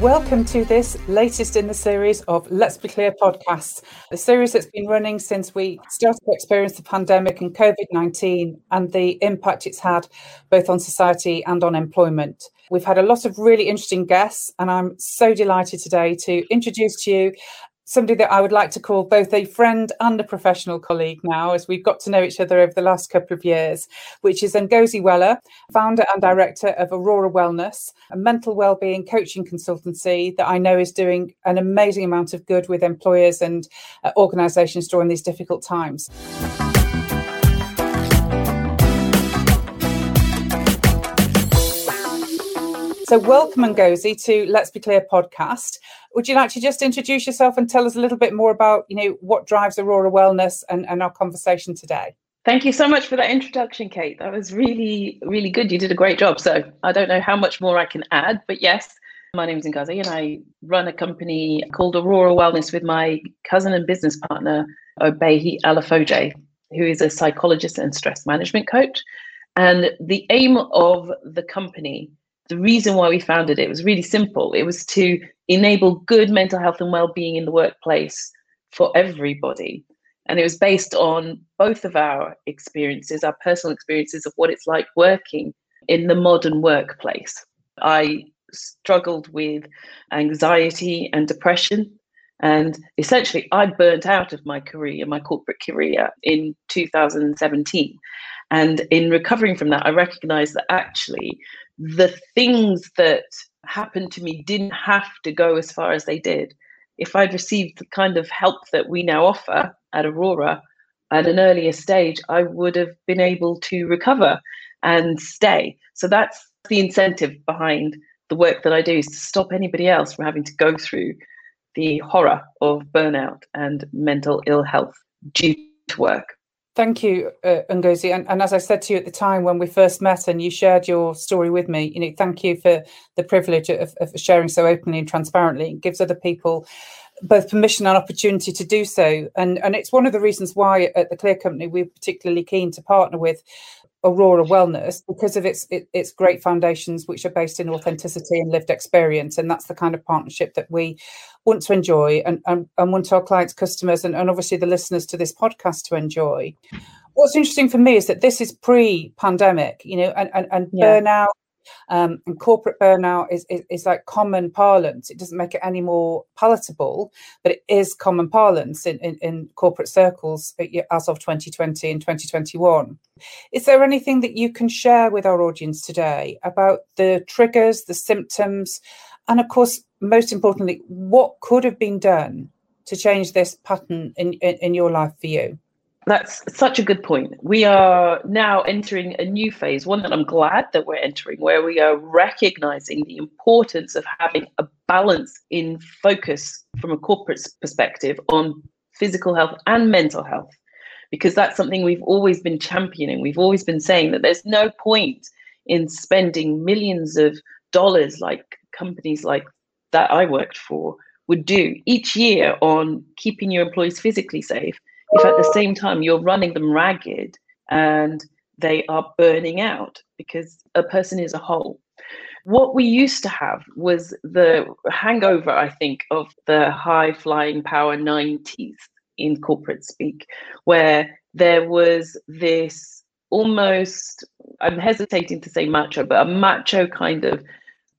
Welcome to this latest in the series of Let's Be Clear podcasts, a series that's been running since we started to experience the pandemic and COVID 19 and the impact it's had both on society and on employment. We've had a lot of really interesting guests, and I'm so delighted today to introduce to you somebody that I would like to call both a friend and a professional colleague now, as we've got to know each other over the last couple of years, which is Ngozi Weller, founder and director of Aurora Wellness, a mental wellbeing coaching consultancy that I know is doing an amazing amount of good with employers and uh, organisations during these difficult times. So, welcome, Ngozi, to Let's Be Clear podcast. Would you like to just introduce yourself and tell us a little bit more about, you know, what drives Aurora Wellness and, and our conversation today? Thank you so much for that introduction, Kate. That was really, really good. You did a great job. So, I don't know how much more I can add, but yes, my name is Ngozi and I run a company called Aurora Wellness with my cousin and business partner, Obehi Alafoje, who is a psychologist and stress management coach. And the aim of the company the reason why we founded it was really simple. It was to enable good mental health and well-being in the workplace for everybody. And it was based on both of our experiences, our personal experiences of what it's like working in the modern workplace. I struggled with anxiety and depression. And essentially, I burnt out of my career, my corporate career in 2017. And in recovering from that, I recognized that actually the things that happened to me didn't have to go as far as they did. If I'd received the kind of help that we now offer at Aurora at an earlier stage, I would have been able to recover and stay. So that's the incentive behind the work that I do is to stop anybody else from having to go through the horror of burnout and mental ill health due to work. Thank you, uh, Ngozi. And, and, as I said to you at the time when we first met and you shared your story with me, you know, thank you for the privilege of, of sharing so openly and transparently. It gives other people both permission and opportunity to do so. And, and it's one of the reasons why at the Clear Company we're particularly keen to partner with Aurora Wellness because of its it, its great foundations, which are based in authenticity and lived experience, and that's the kind of partnership that we want to enjoy and and, and want our clients, customers, and, and obviously the listeners to this podcast to enjoy. What's interesting for me is that this is pre-pandemic, you know, and and, and yeah. burnout um, and corporate burnout is, is, is like common parlance. It doesn't make it any more palatable, but it is common parlance in, in, in corporate circles as of 2020 and 2021. Is there anything that you can share with our audience today about the triggers, the symptoms, and of course, most importantly, what could have been done to change this pattern in, in, in your life for you? That's such a good point. We are now entering a new phase, one that I'm glad that we're entering, where we are recognizing the importance of having a balance in focus from a corporate perspective on physical health and mental health, because that's something we've always been championing. We've always been saying that there's no point in spending millions of dollars like companies like that I worked for would do each year on keeping your employees physically safe if at the same time you're running them ragged and they are burning out because a person is a whole. What we used to have was the hangover, I think, of the high flying power 90s in corporate speak, where there was this almost, I'm hesitating to say macho, but a macho kind of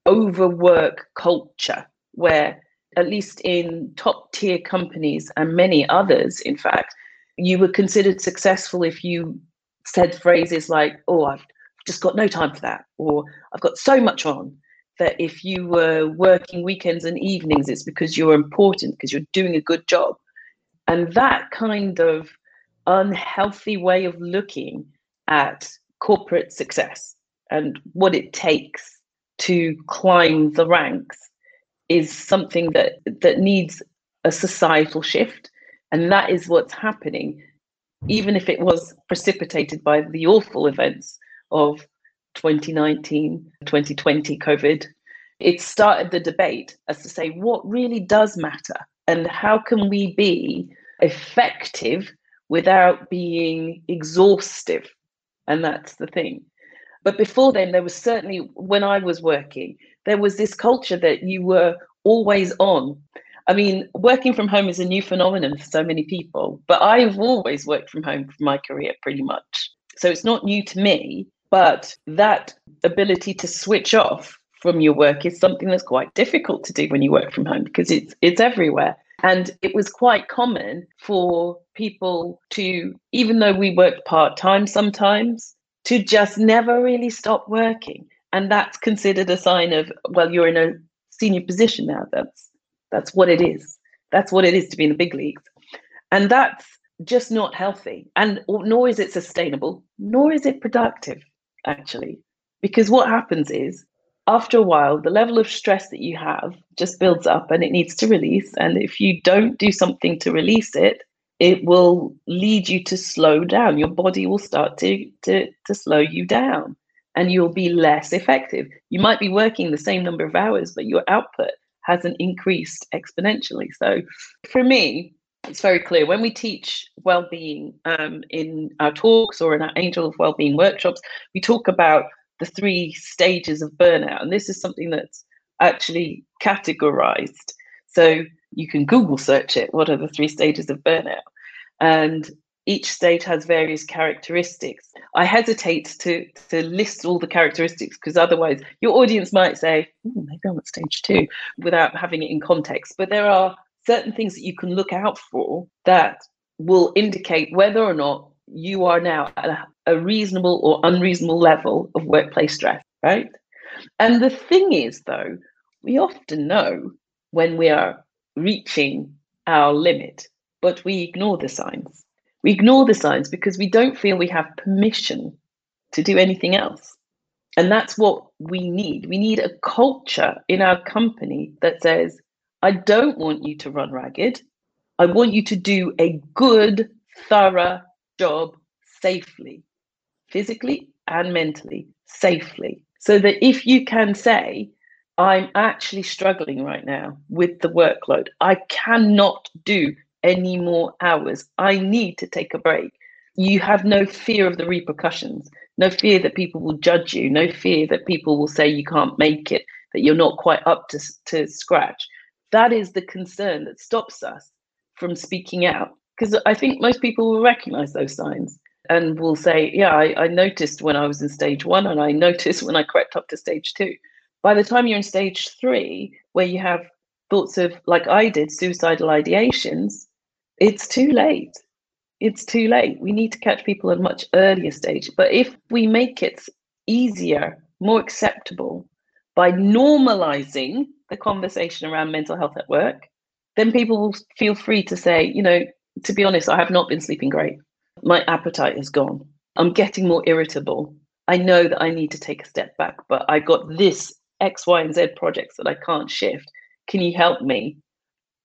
overwork culture where at least in top tier companies and many others, in fact, you were considered successful if you said phrases like, oh, I've just got no time for that, or I've got so much on that if you were working weekends and evenings, it's because you're important, because you're doing a good job. And that kind of unhealthy way of looking at corporate success and what it takes to climb the ranks is something that that needs a societal shift and that is what's happening, even if it was precipitated by the awful events of 2019, 2020 COVID. It started the debate as to say what really does matter and how can we be effective without being exhaustive. And that's the thing. But before then, there was certainly, when I was working, there was this culture that you were always on. I mean, working from home is a new phenomenon for so many people, but I've always worked from home for my career pretty much. So it's not new to me, but that ability to switch off from your work is something that's quite difficult to do when you work from home because it's it's everywhere. And it was quite common for people to, even though we worked part time sometimes, to just never really stop working. And that's considered a sign of, well, you're in a senior position now. That's that's what it is. That's what it is to be in the big leagues. And that's just not healthy. And nor is it sustainable, nor is it productive, actually. Because what happens is after a while, the level of stress that you have just builds up and it needs to release. And if you don't do something to release it, it will lead you to slow down. Your body will start to, to, to slow you down and you'll be less effective. You might be working the same number of hours, but your output hasn't increased exponentially. So for me, it's very clear when we teach well-being um, in our talks or in our angel of well-being workshops we talk about the three stages of burnout. And this is something that's actually categorized. So you can Google search it. What are the three stages of burnout? And each stage has various characteristics. I hesitate to, to list all the characteristics because otherwise your audience might say, maybe I'm at stage two without having it in context. But there are certain things that you can look out for that will indicate whether or not you are now at a, a reasonable or unreasonable level of workplace stress, right? And the thing is, though, we often know when we are reaching our limit, but we ignore the signs. We ignore the signs because we don't feel we have permission to do anything else. And that's what we need. We need a culture in our company that says, I don't want you to run ragged. I want you to do a good, thorough job safely, physically and mentally, safely. So that if you can say, I'm actually struggling right now with the workload, I cannot do any more hours, I need to take a break. You have no fear of the repercussions, no fear that people will judge you, no fear that people will say you can't make it, that you're not quite up to, to scratch. That is the concern that stops us from speaking out because I think most people will recognize those signs and will say, Yeah, I, I, noticed when I was in stage one, and I noticed when I crept up to stage two. By the time you're in stage three, where you have thoughts of, like I did, suicidal ideations, it's too late. It's too late. We need to catch people at a much earlier stage. But if we make it easier, more acceptable by normalizing the conversation around mental health at work, then people will feel free to say, you know, to be honest, I have not been sleeping great. My appetite is gone. I'm getting more irritable. I know that I need to take a step back, but I've got this X, Y, and Z projects that I can't shift. Can you help me?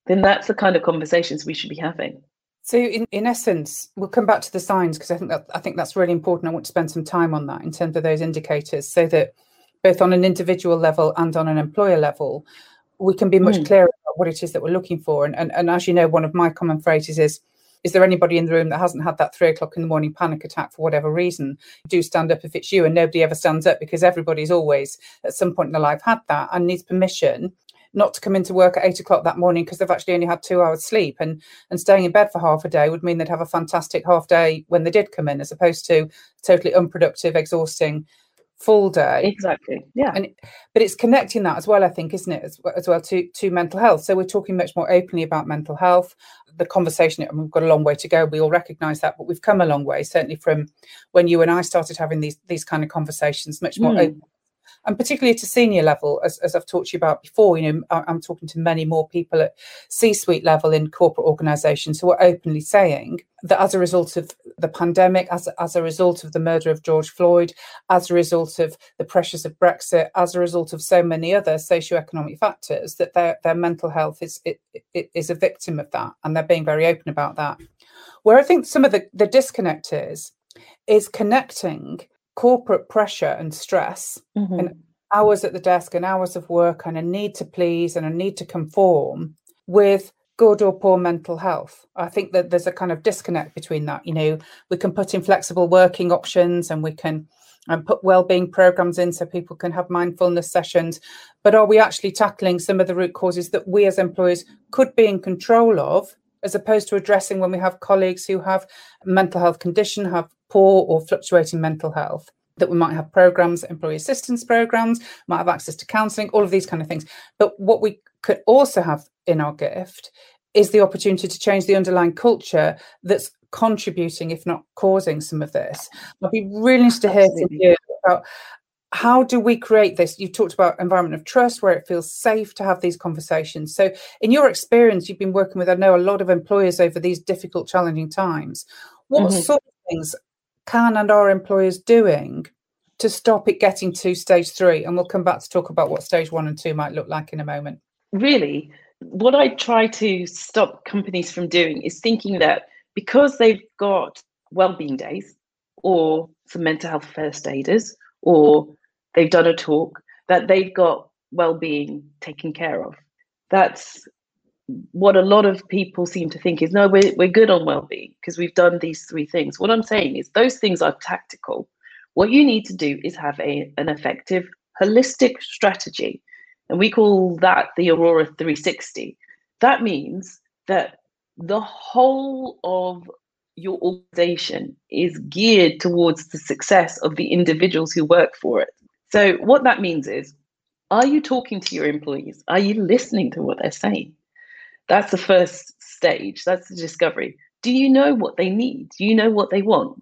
Then that's the kind of conversations we should be having. So, in, in essence, we'll come back to the signs because I think that I think that's really important. I want to spend some time on that in terms of those indicators, so that both on an individual level and on an employer level, we can be much mm. clearer about what it is that we're looking for. And, and and as you know, one of my common phrases is, "Is there anybody in the room that hasn't had that three o'clock in the morning panic attack for whatever reason? Do stand up if it's you." And nobody ever stands up because everybody's always at some point in their life had that and needs permission not to come into work at eight o'clock that morning because they've actually only had two hours sleep and and staying in bed for half a day would mean they'd have a fantastic half day when they did come in as opposed to totally unproductive exhausting full day. Exactly yeah. And but it's connecting that as well i think isn't it as, as well to to mental health. So we're talking much more openly about mental health. The conversation and we've got a long way to go we all recognize that but we've come a long way certainly from when you and i started having these these kind of conversations much more mm. open and particularly at a senior level, as, as I've talked to you about before, you know, I'm talking to many more people at C-suite level in corporate organisations who are openly saying that as a result of the pandemic, as, as a result of the murder of George Floyd, as a result of the pressures of Brexit, as a result of so many other socioeconomic factors, that their, their mental health is it, it is a victim of that, and they're being very open about that. Where I think some of the, the disconnect is, is connecting corporate pressure and stress mm-hmm. and hours at the desk and hours of work and a need to please and a need to conform with good or poor mental health. I think that there's a kind of disconnect between that. You know, we can put in flexible working options and we can and um, put well-being programs in so people can have mindfulness sessions but are we actually tackling some of the root causes that we as employers could be in control of as opposed to addressing when we have colleagues who have mental health condition have poor or fluctuating mental health that we might have programs employee assistance programs might have access to counselling all of these kind of things but what we could also have in our gift is the opportunity to change the underlying culture that's contributing, if not causing, some of this. I'd be really interested to hear from you about how do we create this? You talked about environment of trust where it feels safe to have these conversations. So, in your experience, you've been working with, I know, a lot of employers over these difficult, challenging times. What mm-hmm. sort of things can and are employers doing to stop it getting to stage three? And we'll come back to talk about what stage one and two might look like in a moment. Really, what I try to stop companies from doing is thinking that because they've got well-being days or some mental health first aiders or they've done a talk that they've got well-being taken care of that's what a lot of people seem to think is no we're, we're good on well-being because we've done these three things what i'm saying is those things are tactical what you need to do is have a, an effective holistic strategy and we call that the aurora 360 that means that the whole of your organization is geared towards the success of the individuals who work for it. So, what that means is, are you talking to your employees? Are you listening to what they're saying? That's the first stage. That's the discovery. Do you know what they need? Do you know what they want?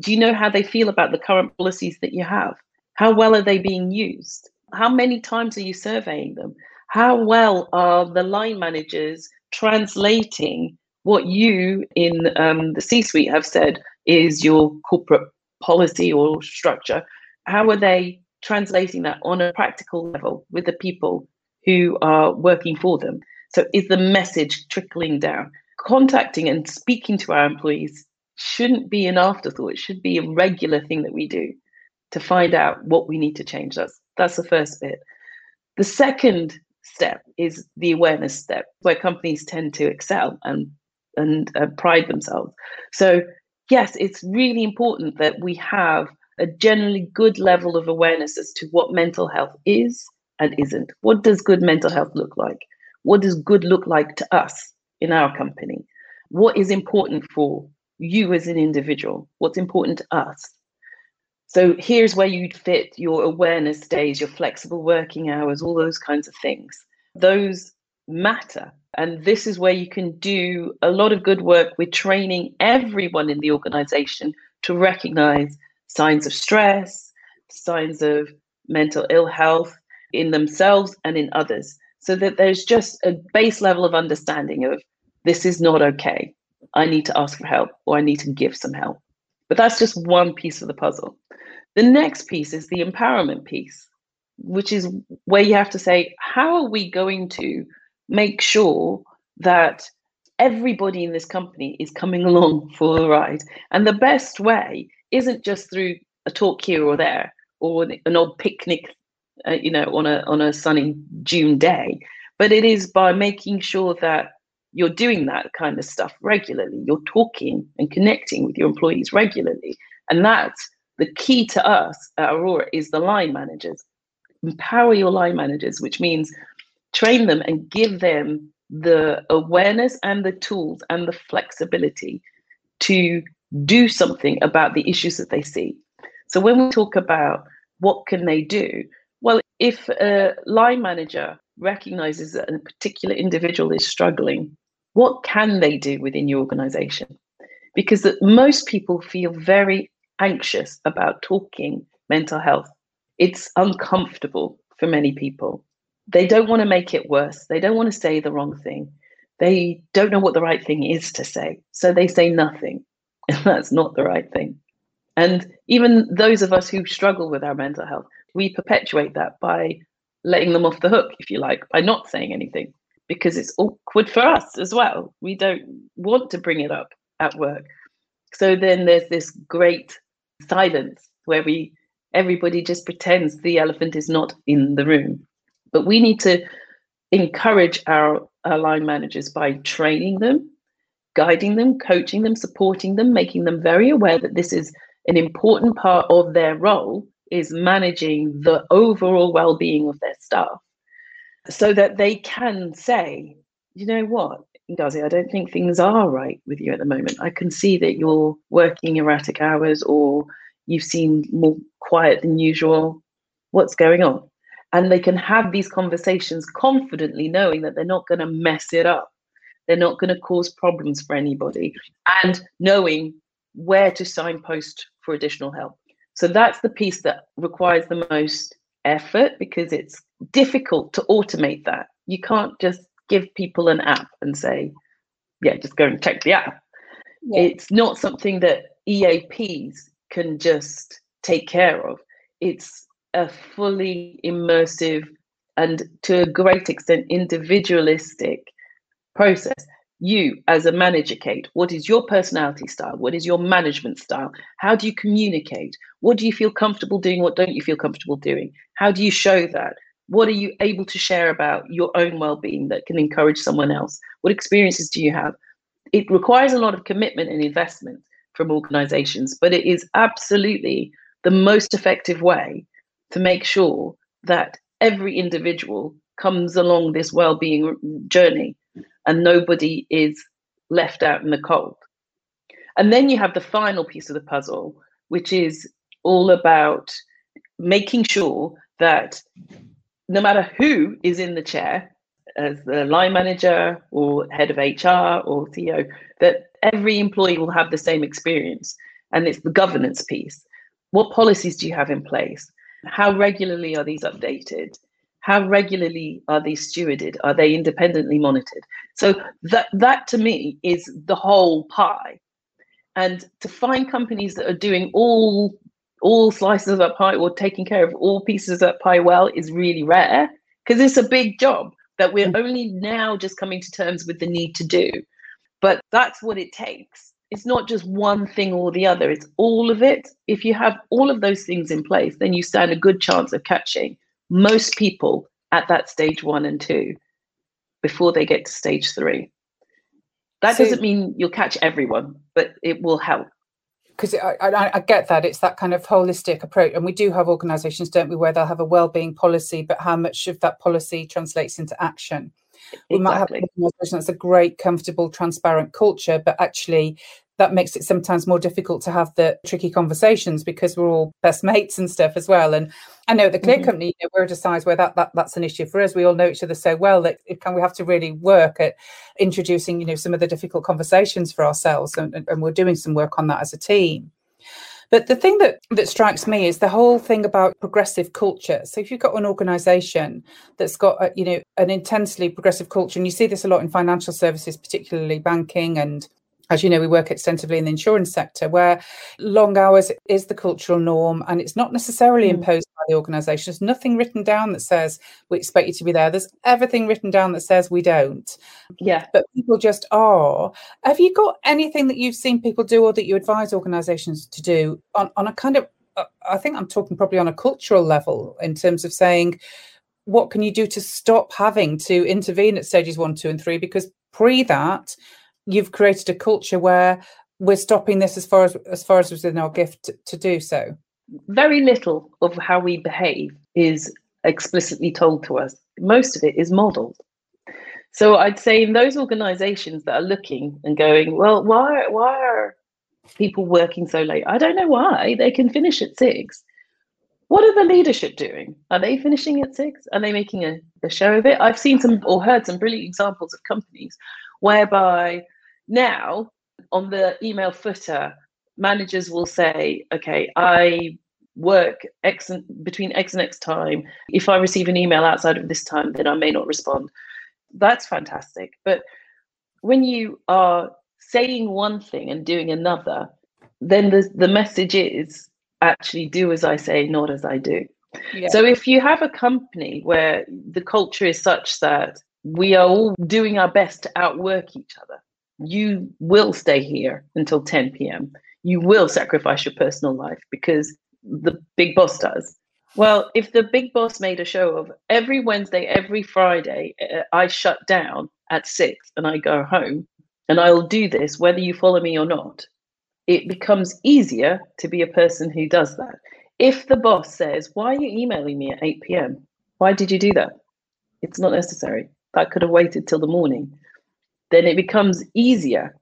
Do you know how they feel about the current policies that you have? How well are they being used? How many times are you surveying them? How well are the line managers translating what you in um, the C suite have said is your corporate policy or structure. How are they translating that on a practical level with the people who are working for them? So, is the message trickling down? Contacting and speaking to our employees shouldn't be an afterthought. It should be a regular thing that we do to find out what we need to change. That's that's the first bit. The second step is the awareness step where companies tend to excel and and uh, pride themselves so yes it's really important that we have a generally good level of awareness as to what mental health is and isn't what does good mental health look like what does good look like to us in our company what is important for you as an individual what's important to us so here's where you'd fit your awareness days, your flexible working hours, all those kinds of things. Those matter. And this is where you can do a lot of good work with training everyone in the organization to recognize signs of stress, signs of mental ill health in themselves and in others, so that there's just a base level of understanding of this is not okay. I need to ask for help or I need to give some help. But that's just one piece of the puzzle. The next piece is the empowerment piece, which is where you have to say, how are we going to make sure that everybody in this company is coming along for the ride? And the best way isn't just through a talk here or there or an odd picnic, uh, you know, on a on a sunny June day, but it is by making sure that you're doing that kind of stuff regularly. You're talking and connecting with your employees regularly. And that's the key to us at Aurora is the line managers. Empower your line managers, which means train them and give them the awareness and the tools and the flexibility to do something about the issues that they see. So when we talk about what can they do, if a line manager recognizes that a particular individual is struggling what can they do within your organization? Because most people feel very anxious about talking mental health. It's uncomfortable for many people. They don't want to make it worse. They don't want to say the wrong thing. They don't know what the right thing is to say. So they say nothing. And that's not the right thing. And even those of us who struggle with our mental health, we perpetuate that by letting them off the hook, if you like, by not saying anything because it's awkward for us as well. We don't want to bring it up at work. So then there's this great silence where we everybody just pretends the elephant is not in the room. But we need to encourage our our line managers by training them, guiding them, coaching them, supporting them, making them very aware that this is an important part of their role is managing the overall well-being of their staff so that they can say, you know what, Ngozi, I don't think things are right with you at the moment. I can see that you're working erratic hours or you've seemed more quiet than usual. What's going on? And they can have these conversations confidently, knowing that they're not going to mess it up. They're not going to cause problems for anybody, and knowing where to signpost for additional help. So that's the piece that requires the most effort because it's difficult to automate that. You can't just give people an app and say, yeah, just go and check the app. Yeah. It's not something that EAPs can just take care of. It's a fully immersive and to a great extent individualistic process. You, as a manager, Kate, what is your personality style? What is your management style? How do you communicate? What do you feel comfortable doing? What don't you feel comfortable doing? How do you show that? What are you able to share about your own well being that can encourage someone else? What experiences do you have? It requires a lot of commitment and investment from organizations, but it is absolutely the most effective way to make sure that every individual comes along this well-being journey and nobody is left out in the cold. And then you have the final piece of the puzzle, which is all about making sure that no matter who is in the chair, as the line manager or head of HR or CEO, that every employee will have the same experience. And it's the governance piece. What policies do you have in place? How regularly are these updated? How regularly are these stewarded? Are they independently monitored? So that that to me is the whole pie. And to find companies that are doing all all slices of that pie or taking care of all pieces of that pie well is really rare because it's a big job that we're mm. only now just coming to terms with the need to do. But that's what it takes. It's not just one thing or the other, it's all of it. If you have all of those things in place, then you stand a good chance of catching most people at that stage one and two before they get to stage three. That so, doesn't mean you'll catch everyone, but it will help. Because I, I, I, get that. It's that kind of holistic approach and we do have organizations don't we where they'll have a well-being policy but how much of that policy translates into action? We might have an organization that's a great comfortable transparent culture but actually that makes it sometimes more difficult to have the tricky conversations because we're all best mates and stuff as well. And I know the Clear mm-hmm. Company, you know, we're at a size where that, that that's an issue for us. We all know each other so well that it can we have to really work at introducing, you know, some of the difficult conversations for ourselves, and, and we're doing some work on that as a team. But the thing that, that strikes me is the whole thing about progressive culture. So if you've got an organization that's got, a, you know, an intensely progressive culture, and you see this a lot in financial services, particularly banking and as you know, we work extensively in the insurance sector where long hours is the cultural norm and it's not necessarily mm. imposed by the organisation. There's nothing written down that says we expect you to be there. There's everything written down that says we don't. Yeah. But people just are. Have you got anything that you've seen people do or that you advise organisations to do on, on a kind of, uh, I think I'm talking probably on a cultural level in terms of saying, what can you do to stop having to intervene at stages one, two, and three? Because pre that, you've created a culture where we're stopping this as far as as far as within our gift to, to do so? Very little of how we behave is explicitly told to us. Most of it is modeled. So i'd say in those organizations that are looking and going well why why are people working so late? I don't know why. They can finish at six. What are the leadership doing? Are they finishing at six? Are they making a, a show of it? I've seen some or heard some brilliant examples of companies whereby now, on the email footer, managers will say, okay, I work X and, between X and X time. If I receive an email outside of this time, then I may not respond. That's fantastic. But when you are saying one thing and doing another, then the, the message is actually do as I say, not as I do. Yeah. So if you have a company where the culture is such that we are all doing our best to outwork each other, you will stay here until 10 p.m. You will sacrifice your personal life because the big boss does. Well, if the big boss made a show of every Wednesday, every Friday, uh, I shut down at six and I go home and I'll do this whether you follow me or not, it becomes easier to be a person who does that. If the boss says, Why are you emailing me at 8 p.m.? Why did you do that? It's not necessary. That could have waited till the morning. Then it becomes easier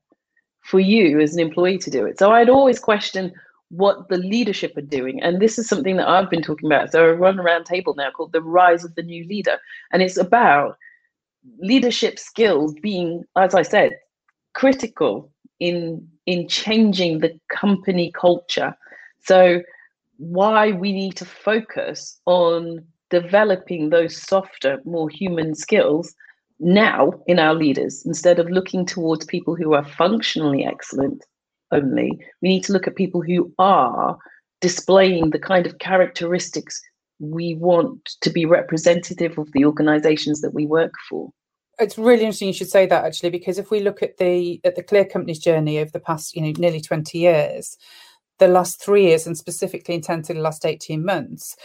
for you as an employee to do it. So I'd always question what the leadership are doing. And this is something that I've been talking about. So I run a round table now called The Rise of the New Leader. And it's about leadership skills being, as I said, critical in in changing the company culture. So why we need to focus on developing those softer, more human skills now in our leaders instead of looking towards people who are functionally excellent only. We need to look at people who are displaying the kind of characteristics we want to be representative of the organizations that we work for it's really interesting you should say that actually because if we look at the at the clear company's journey over the past you know nearly 20 years the last three years and specifically intensely the last 18 months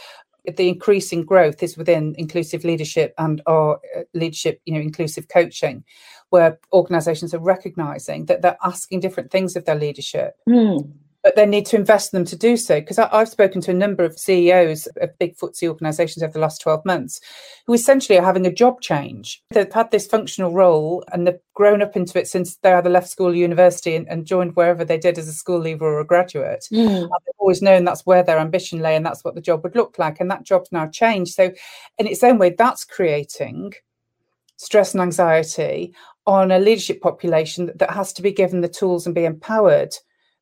the increasing growth is within inclusive leadership and our uh, leadership you know inclusive coaching where organizations are recognizing that they're asking different things of their leadership. Mm but they need to invest in them to do so. Because I've spoken to a number of CEOs of big FTSE organisations over the last 12 months who essentially are having a job change. They've had this functional role and they've grown up into it since they either left school or university and, and joined wherever they did as a school leaver or a graduate. Mm. They've always known that's where their ambition lay and that's what the job would look like. And that job's now changed. So, in its own way, that's creating stress and anxiety on a leadership population that has to be given the tools and be empowered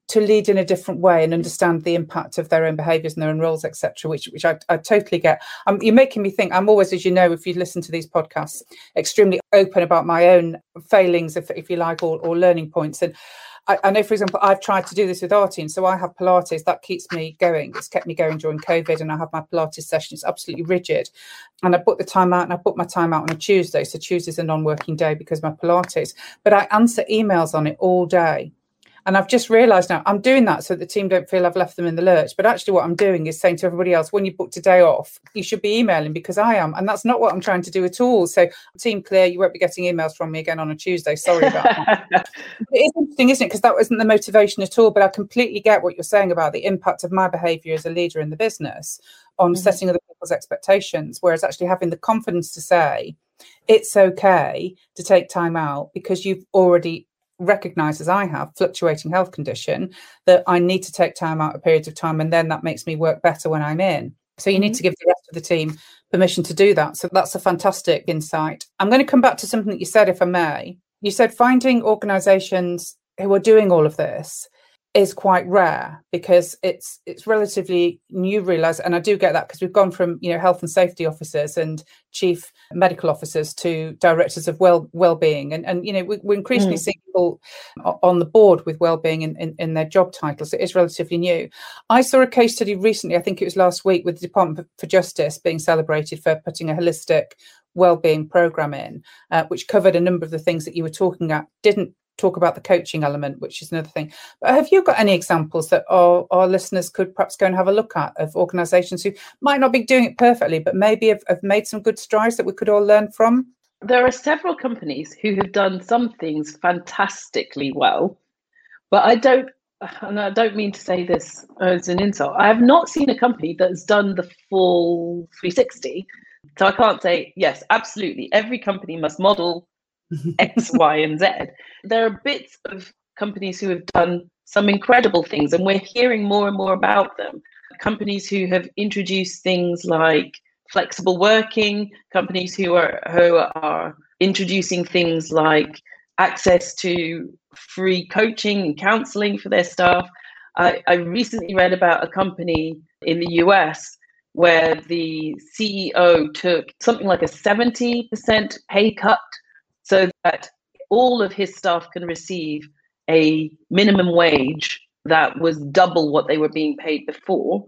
to lead in a different way and understand the impact of their own behaviours and their own roles, etc. Which, which I, I totally get. Um, you're making me think. I'm always, as you know, if you listen to these podcasts, extremely open about my own failings, if, if you like, or, or learning points. And I, I, know, for example, I've tried to do this with Artine. So I have Pilates that keeps me going. It's kept me going during COVID, and I have my Pilates session. It's absolutely rigid, and I put the time out, and I put my time out on a Tuesday. So Tuesday's a non-working day because my Pilates. But I answer emails on it all day and I've just realised now I'm doing that so the team don't feel I've left them in the lurch. But actually, what I'm doing is saying to everybody else, when you booked a day off, you should be emailing because I am. And that's not what I'm trying to do at all. So, Team Clear, you won't be getting emails from me again on a Tuesday. Sorry about that. it is interesting, isn't it? Because that wasn't the motivation at all. But I completely get what you're saying about the impact of my behaviour as a leader in the business on mm-hmm. setting other people's expectations. Whereas actually having the confidence to say, it's okay to take time out because you've already recognize as I have fluctuating health condition that I need to take time out of periods of time and then that makes me work better when I'm in. So you mm-hmm. need to give the rest of the team permission to do that. So that's a fantastic insight. I'm going to come back to something that you said, if I may. You said finding organizations who are doing all of this is quite rare because it's it's relatively new realize and i do get that because we've gone from you know health and safety officers and chief medical officers to directors of well well-being. And and you know we, are increasingly mm. seeing people on the board with well-being in, in, in, their job titles. It is relatively new. I saw a case study recently i think it was last week with the department for justice being celebrated for putting a holistic well-being program in uh, which covered a number of the things that you were talking at didn't talk about the coaching element, which is another thing. But have you got any examples that our, our listeners could perhaps go and have a look at of organisations who might not be doing it perfectly, but maybe have, have made some good strides that we could all learn from? There are several companies who have done some things fantastically well, but I don't and I don't mean to say this as an insult. I have not seen a company that's done the full 360. So I can't say, yes, absolutely. Every company must model X, Y, and Z. There are bits of companies who have done some incredible things, and we're hearing more and more about them. Companies who have introduced things like flexible working, companies who are who are introducing things like access to free coaching and counseling for their staff. I, I recently read about a company in the US where the CEO took something like a 70% pay cut so that all of his staff can receive a minimum wage that was double what they were being paid before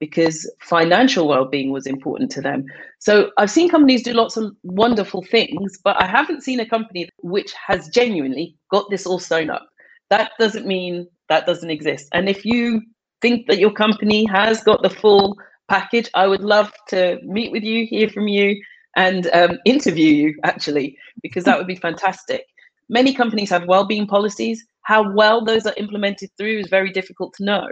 because financial well-being was important to them. So I've seen companies do lots of wonderful things, but I haven't seen a company which has genuinely got this all sewn up. That doesn't mean that doesn't exist. And if you think that your company has got the full package, I would love to meet with you, hear from you, and um, interview you actually, because that would be fantastic. Many companies have well-being policies. How well those are implemented through is very difficult to know.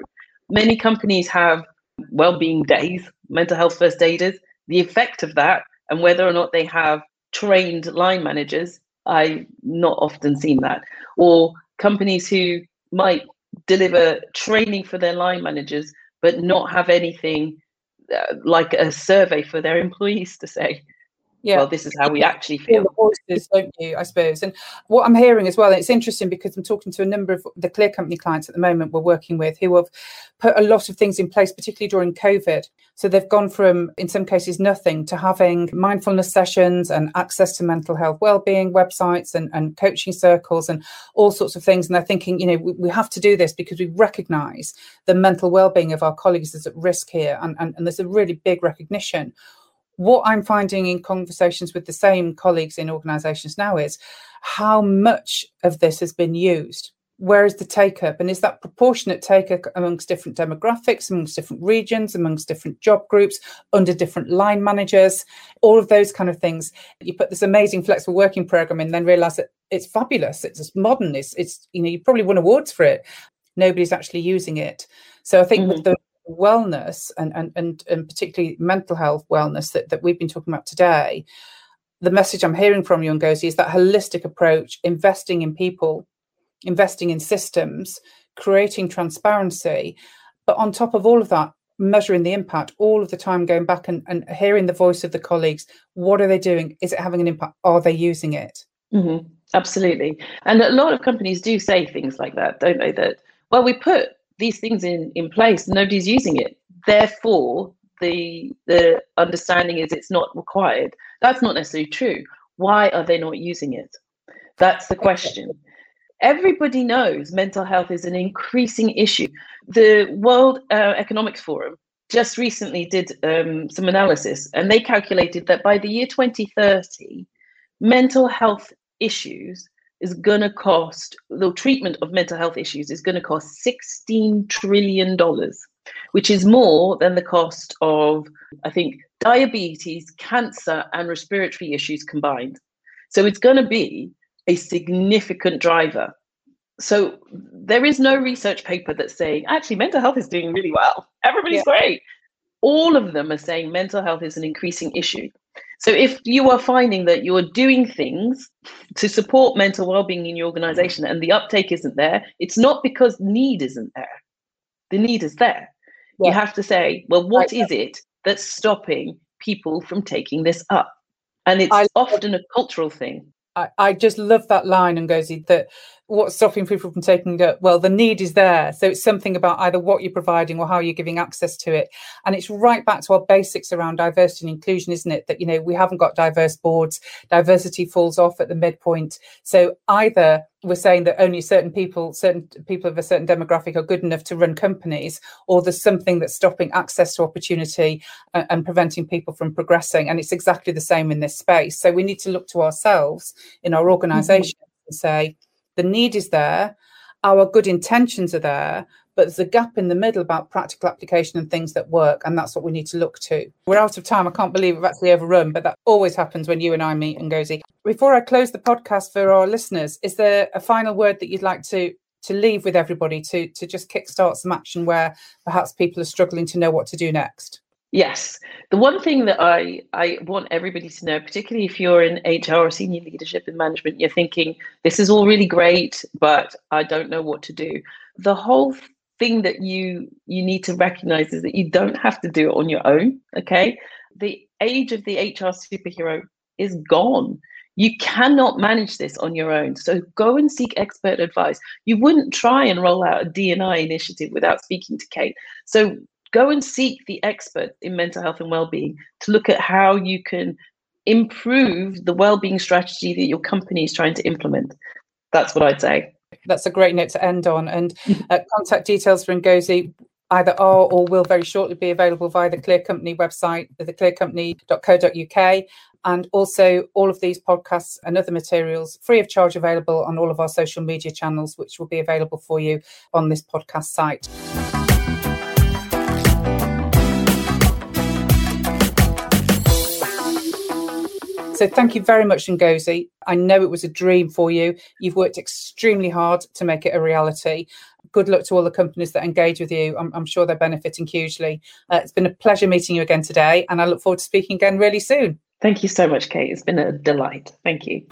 Many companies have well-being days, mental health first aiders. The effect of that and whether or not they have trained line managers, I've not often seen that. Or companies who might deliver training for their line managers but not have anything uh, like a survey for their employees to say yeah. well, this is how we actually feel. The voices, don't you? I suppose. And what I'm hearing as well, it's interesting because I'm talking to a number of the Clear Company clients at the moment we're working with who have put a lot of things in place, particularly during COVID. So they've gone from, in some cases, nothing to having mindfulness sessions and access to mental health well-being websites and, and coaching circles and all sorts of things. And they're thinking, you know, we, we have to do this because we recognise the mental well-being of our colleagues is at risk here, and, and, and there's a really big recognition what I'm finding in conversations with the same colleagues in organizations now is how much of this has been used. Where is the take up? And is that proportionate take up amongst different demographics, amongst different regions, amongst different job groups, under different line managers, all of those kind of things? You put this amazing flexible working program in, then realize that it's fabulous, it's modern, it's, it's you know, you probably won awards for it. Nobody's actually using it. So I think mm-hmm. with the wellness and, and, and, and particularly mental health wellness that, that we've been talking about today, the message I'm hearing from you, Ngozi, is that holistic approach, investing in people, investing in systems, creating transparency. But on top of all of that, measuring the impact all of the time, going back and, and hearing the voice of the colleagues. What are they doing? Is it having an impact? Are they using it? Mm-hmm. Absolutely. And a lot of companies do say things like that, don't they? That, well, we put these things in, in place, nobody's using it. Therefore, the the understanding is it's not required. That's not necessarily true. Why are they not using it? That's the question. Everybody knows mental health is an increasing issue. The World uh, Economics Forum just recently did um, some analysis, and they calculated that by the year 2030, mental health issues is going to cost the treatment of mental health issues is going to cost 16 trillion dollars which is more than the cost of i think diabetes cancer and respiratory issues combined. So it's going to be a significant driver. So there is no research paper that's saying actually mental health is doing really well. Everybody's yeah. great. All of them are saying mental health is an increasing issue so if you are finding that you're doing things to support mental well-being in your organization and the uptake isn't there, it's not because need isn't there. The need is there. Yeah. You have to say, well, what is it that's stopping people from taking this up? And it's I, often a cultural thing. I, I just love that line, and Ngozi, that what's stopping people from taking it? Well, the need is there. So it's something about either what you're providing or how you're giving access to it. And it's right back to our basics around diversity and inclusion, isn't it? That, you know, we haven't got diverse boards, diversity falls off at the midpoint. So either we're saying that only certain people, certain people of a certain demographic are good enough to run companies, or there's something that's stopping access to opportunity and, and preventing people from progressing. And it's exactly the same in this space. So we need to look to ourselves in our organization mm-hmm. and say, the need is there, our good intentions are there, but there's a gap in the middle about practical application and things that work. And that's what we need to look to. We're out of time. I can't believe we've actually overrun, but that always happens when you and I meet, Ngozi. Before I close the podcast for our listeners, is there a final word that you'd like to to leave with everybody to to just kickstart some action where perhaps people are struggling to know what to do next? Yes. The one thing that I, I want everybody to know, particularly if you're in HR or senior leadership and management, you're thinking, this is all really great, but I don't know what to do. The whole thing that you you need to recognize is that you don't have to do it on your own. Okay. The age of the HR superhero is gone. You cannot manage this on your own. So go and seek expert advice. You wouldn't try and roll out a D&I initiative without speaking to Kate. So go and seek the expert in mental health and well-being to look at how you can improve the well-being strategy that your company is trying to implement. That's what i'd say. That's a great note to end on. And uh, contact details for ngozi either are or will very shortly be available via the clear company website the theclearcompany.co.uk and also all of these podcasts and other materials free of charge available on all of our social media channels which will be available for you on this podcast site So thank you very much, Ngozi. I know it was a dream for you. You've worked extremely hard to make it a reality. Good luck to all the companies that engage with you. I'm, I'm sure they're benefiting hugely. Uh, it's been a pleasure meeting you again today, and I look forward to speaking again really soon. Thank you so much, Kate. It's been a delight. Thank you.